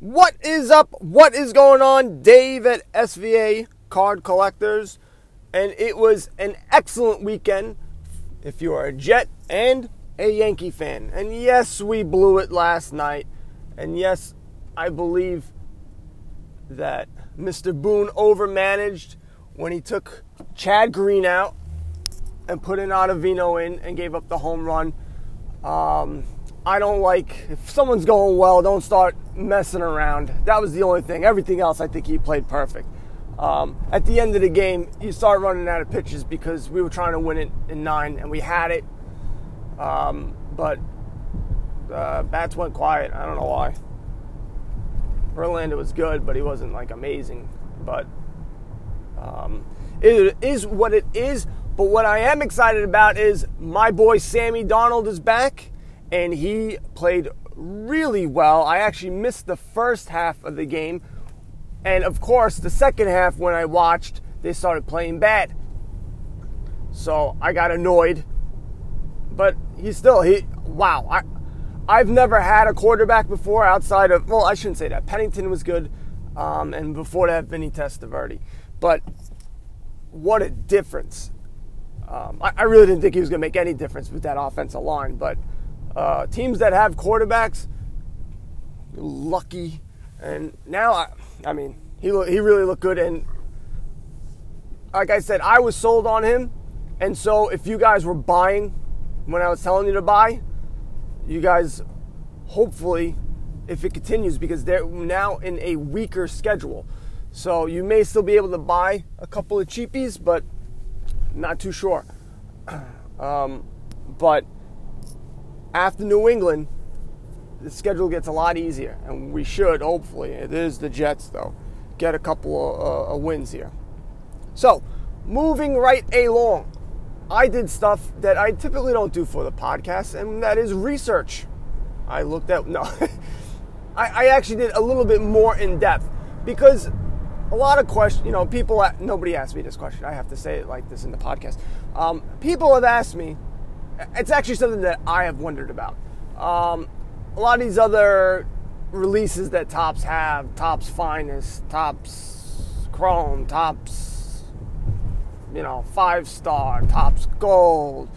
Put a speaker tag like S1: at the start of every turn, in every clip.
S1: What is up? What is going on? Dave at SVA Card Collectors. And it was an excellent weekend if you are a Jet and a Yankee fan. And yes, we blew it last night. And yes, I believe that Mr. Boone overmanaged when he took Chad Green out and put an Ottavino in and gave up the home run. Um, I don't like if someone's going well, don't start messing around. That was the only thing. Everything else, I think he played perfect. Um, at the end of the game, you start running out of pitches because we were trying to win it in nine and we had it. Um, but uh, bats went quiet. I don't know why. Verlander was good, but he wasn't like amazing. But um, it is what it is. But what I am excited about is my boy Sammy Darnold is back and he played really well. I actually missed the first half of the game. And of course, the second half, when I watched, they started playing bad. So I got annoyed. But he still, he, wow. I, I've never had a quarterback before outside of, well, I shouldn't say that. Pennington was good. Um, and before that, Vinny Testaverde. But what a difference. Um, I, I really didn't think he was going to make any difference with that offensive line. But uh, teams that have quarterbacks, lucky. And now, I, I mean, he he really looked good. And like I said, I was sold on him. And so, if you guys were buying when I was telling you to buy, you guys, hopefully, if it continues, because they're now in a weaker schedule. So you may still be able to buy a couple of cheapies, but not too sure. Um, but after New England, the schedule gets a lot easier, and we should hopefully. It is the Jets though, get a couple of uh, wins here. So, moving right along, I did stuff that I typically don't do for the podcast, and that is research. I looked at no, I, I actually did a little bit more in depth because a lot of questions, you know, people, nobody asked me this question. I have to say it like this in the podcast. Um, people have asked me, it's actually something that I have wondered about. Um, a lot of these other releases that Topps have, Topps Finest, Topps Chrome, Topps, you know, five star, Topps Gold,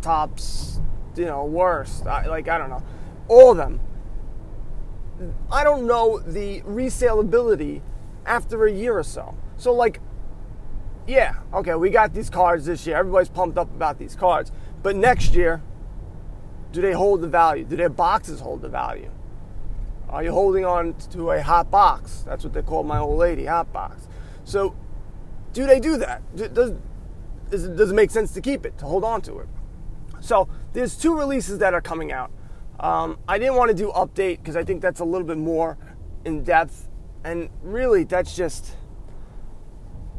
S1: Topps, you know, worst. I, like, I don't know. All of them. I don't know the resaleability after a year or so. So, like, yeah, okay, we got these cards this year. Everybody's pumped up about these cards. But next year, do they hold the value? Do their boxes hold the value? Are you holding on to a hot box? That's what they call my old lady, hot box. So, do they do that? Does, does it make sense to keep it, to hold on to it? So, there's two releases that are coming out. Um, I didn't want to do update because I think that's a little bit more in depth, and really, that's just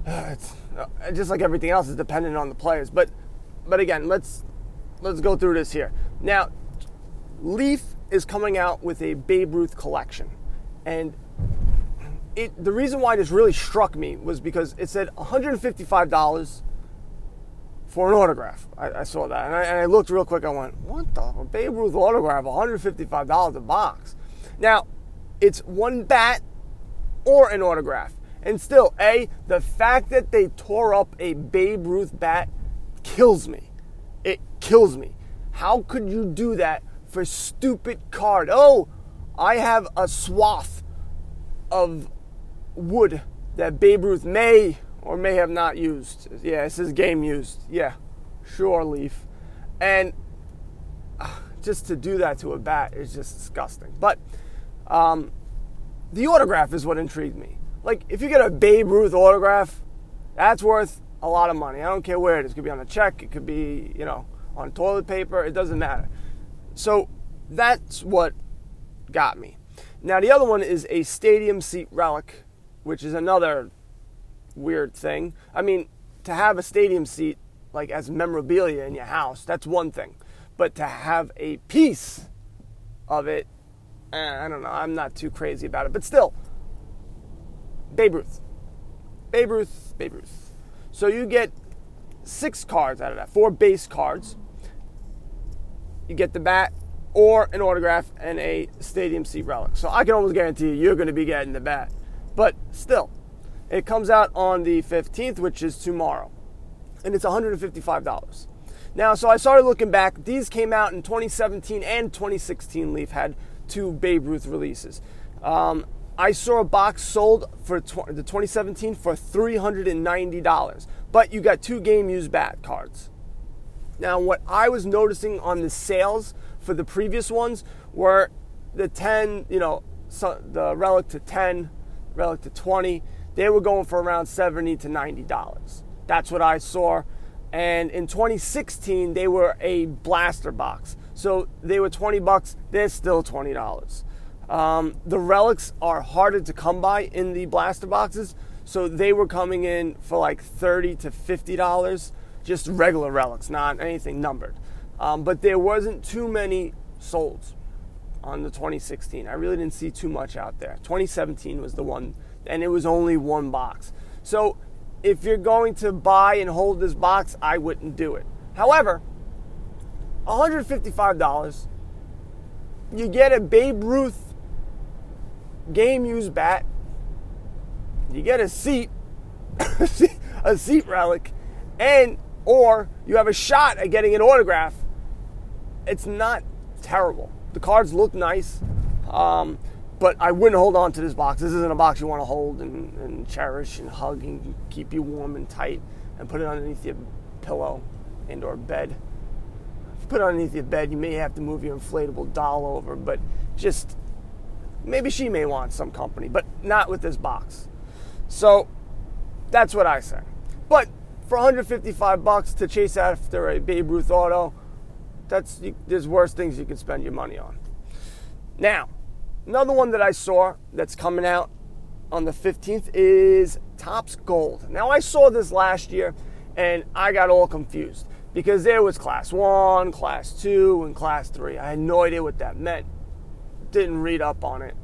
S1: uh, it's uh, just like everything else is dependent on the players. But but again, let's let's go through this here. Now, Leaf is coming out with a Babe Ruth collection. And it, the reason why this really struck me was because it said $155 for an autograph. I, I saw that. And I, and I, looked real quick. I went, what the? Babe Ruth autograph, $155 a box. Now, it's one bat or an autograph. And still, A, the fact that they tore up a Babe Ruth bat kills me. It kills me. How could you do that for stupid card? Oh, I have a swath of wood that Babe Ruth may or may have not used. Yeah, it says game used. Yeah, sure, Leaf. And uh, just to do that to a bat is just disgusting. But um, the autograph is what intrigued me. Like, if you get a Babe Ruth autograph, that's worth a lot of money. I don't care where it is. It could be on a check, it could be, you know, on toilet paper, it doesn't matter. So that's what got me. Now, the other one is a stadium seat relic, which is another weird thing. I mean, to have a stadium seat like as memorabilia in your house, that's one thing. But to have a piece of it, Eh, I don't know, I'm not too crazy about it. But still, Babe Ruth. Babe Ruth, Babe Ruth. So you get six cards out of that, four base cards. You get the bat or an autograph and a stadium seat relic. So I can almost guarantee you you're going to be getting the bat. But still, it comes out on the 15th, which is tomorrow, and it's $155. Now, so I started looking back. These came out in 2017 and 2016. Leaf had two Babe Ruth releases. Um, I saw a box sold for tw- the 2017 for $390, but you got two game used bat cards. Now, what I was noticing on the sales for the previous ones were the 10, you know, so the relic to 10, relic to 20, they were going for around 70 to 90 dollars. That's what I saw. And in 2016, they were a blaster box. So they were 20 bucks, they're still $20. Um, the relics are harder to come by in the blaster boxes, so they were coming in for like 30 to $50, just regular relics, not anything numbered. Um, but there wasn't too many sold on the 2016. I really didn't see too much out there. 2017 was the one, and it was only one box. So if you're going to buy and hold this box, I wouldn't do it. However, $155, you get a Babe Ruth game used bat, you get a seat, a seat relic, and or you have a shot at getting an autograph. It's not terrible. The cards look nice. Um, but I wouldn't hold on to this box. This isn't a box you want to hold and, and cherish and hug and keep you warm and tight and put it underneath your pillow and or bed. Put underneath your bed, you may have to move your inflatable doll over, but just maybe she may want some company, but not with this box. So that's what I say. But for 155 bucks to chase after a Babe Ruth auto, that's there's worse things you can spend your money on. Now, Another one that I saw that's coming out on the 15th is Topps Gold. Now, I saw this last year and I got all confused because there was class one, class two, and class three. I had no idea what that meant. Didn't read up on it.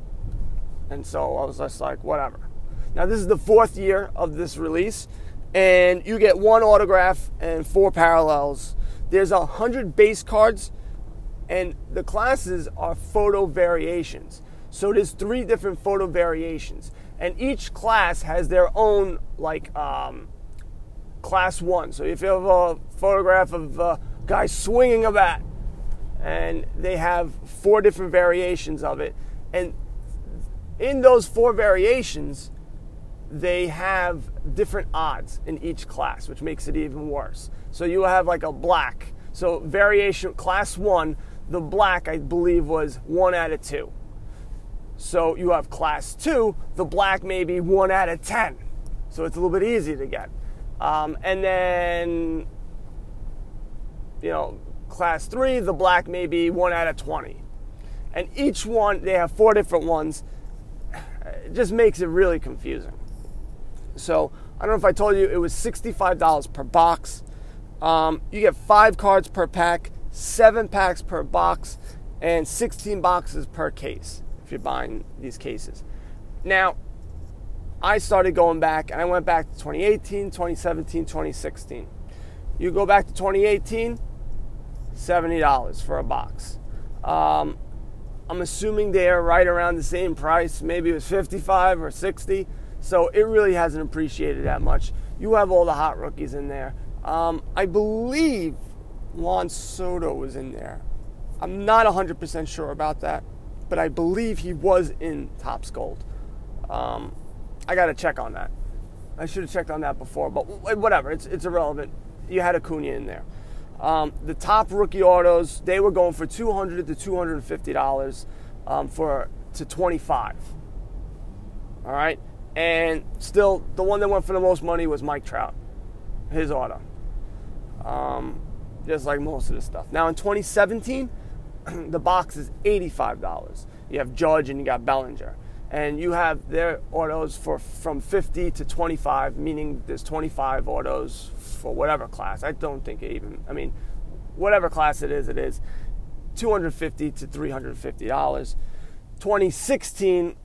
S1: And so I was just like, whatever. Now, this is the fourth year of this release, and you get one autograph and four parallels. There's a hundred base cards, and the classes are photo variations. So there's three different photo variations, and each class has their own like um, class one. So if you have a photograph of a guy swinging a bat, and they have four different variations of it, and in those four variations, they have different odds in each class, which makes it even worse. So you have like a black. So variation class one, the black I believe was one out of two. So you have class two, the black may be one out of 10. So it's a little bit easy to get. Um, and then, you know, class three, the black may be one out of 20. And each one, they have four different ones. It just makes it really confusing. So I don't know if I told you, it was $65 per box. Um, you get five cards per pack, seven packs per box, and 16 boxes per case if you're buying these cases. Now, I started going back and I went back to 2018, 2017, 2016. You go back to 2018, $70 for a box. Um, I'm assuming they're right around the same price. Maybe it was 55 or 60. So it really hasn't appreciated that much. You have all the hot rookies in there. Um, I believe Juan Soto was in there. I'm not 100% sure about that but I believe he was in Topps Gold. Um, I got to check on that. I should have checked on that before, but whatever. It's it's irrelevant. You had Acuna in there. Um, the top rookie autos they were going for two hundred to two hundred and fifty dollars um, for to twenty five. All right, and still the one that went for the most money was Mike Trout, his auto. Um, just like most of the stuff. Now in 2017 the box is $85. You have Judge and you got Bellinger. And you have their autos for from 50 to 25, meaning there's 25 autos for whatever class. I don't think even, I mean, whatever class it is, it is 250 to 350 dollars. 2016,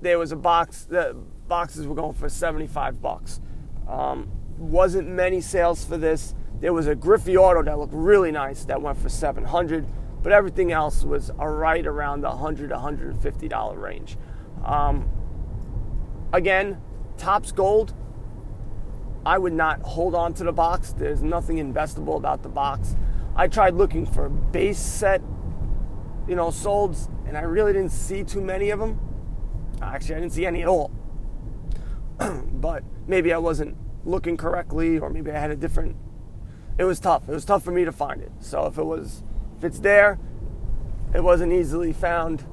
S1: there was a box. The boxes were going for 75 bucks. Um, wasn't many sales for this. There was a Griffey auto that looked really nice that went for 700 but everything else was right around the $100, 150 dollar range. Um, again, Topps Gold. I would not hold on to the box. There's nothing investable about the box. I tried looking for base set, you know, solds, and I really didn't see too many of them. Actually, I didn't see any at all. but maybe I wasn't looking correctly, or maybe I had a different. It was tough. It was tough for me to find it. So if it was, if it's there, it wasn't easily found.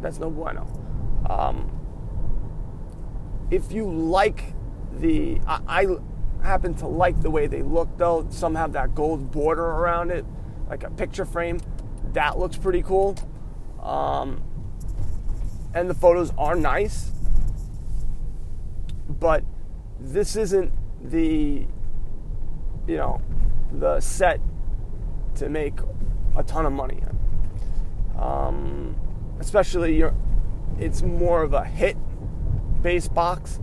S1: That's no bueno. Um, if you like the, I, I happen to like the way they look though. Some have that gold border around it, like a picture frame. That looks pretty cool. Um, and the photos are nice, but this isn't the, you know, the set to make a ton of money. Um, especially you're, it's more of a hit base box.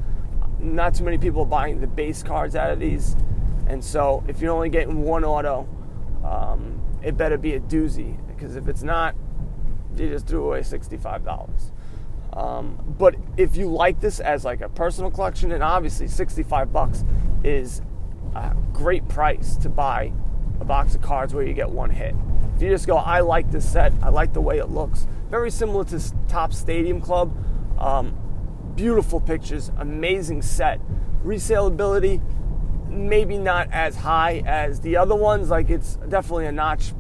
S1: Not too many people buying the base cards out of these, and so if you're only getting one auto, um, it better be a doozy because if it's not, you just threw away sixty-five dollars. Um, but if you like this as like a personal collection, and obviously 65 bucks is a great price to buy a box of cards where you get one hit. If you just go, I like this set, I like the way it looks, very similar to Topps Stadium Club. Um, beautiful pictures, amazing set. Resaleability, maybe not as high as the other ones. Like it's definitely a notch,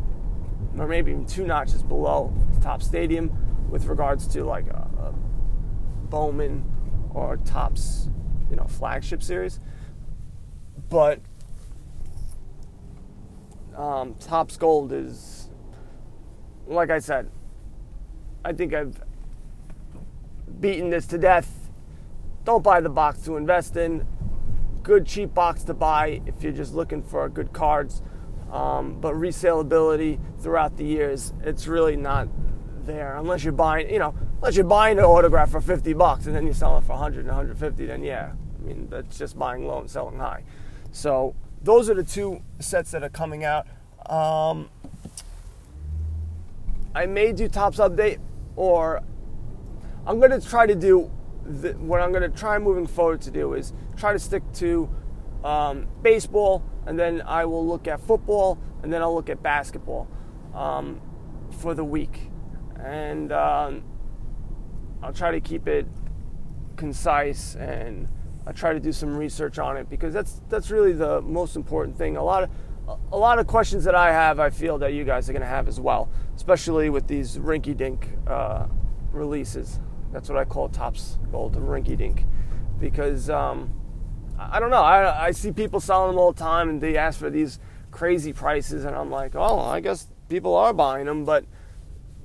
S1: or maybe even two notches below Top Stadium with regards to like a, a Bowman or Topps, you know, flagship series. But um, Topps Gold is, like I said, I think I've beaten this to death don't buy the box to invest in. Good cheap box to buy if you're just looking for good cards. Um, but resaleability throughout the years, it's really not there unless you're buying, you know, unless you're buying an autograph for 50 bucks and then you sell it for 100 and 150. Then yeah, I mean that's just buying low and selling high. So those are the two sets that are coming out. Um, I may do Topps update, or I'm going to try to do the, what I'm going to try moving forward to do is try to stick to um, baseball, and then I will look at football, and then I'll look at basketball um, for the week, and um, I'll try to keep it concise and I try to do some research on it because that's that's really the most important thing. A lot of a lot of questions that I have, I feel that you guys are going to have as well, especially with these rinky-dink uh, releases. That's what I call Topps Gold, the rinky dink. Because um, I don't know, I, I see people selling them all the time and they ask for these crazy prices, and I'm like, oh, I guess people are buying them, but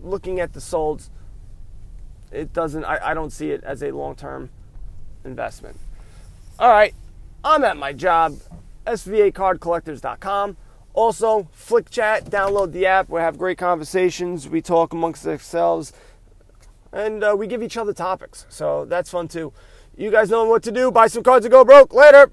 S1: looking at the solds, it doesn't, I, I don't see it as a long term investment. All right, I'm at my job, svacardcollectors.com. Also, Flick Chat, download the app. We have great conversations. We talk amongst ourselves and uh, we give each other topics. So that's fun too. You guys know what to do. Buy some cards and go broke. Later.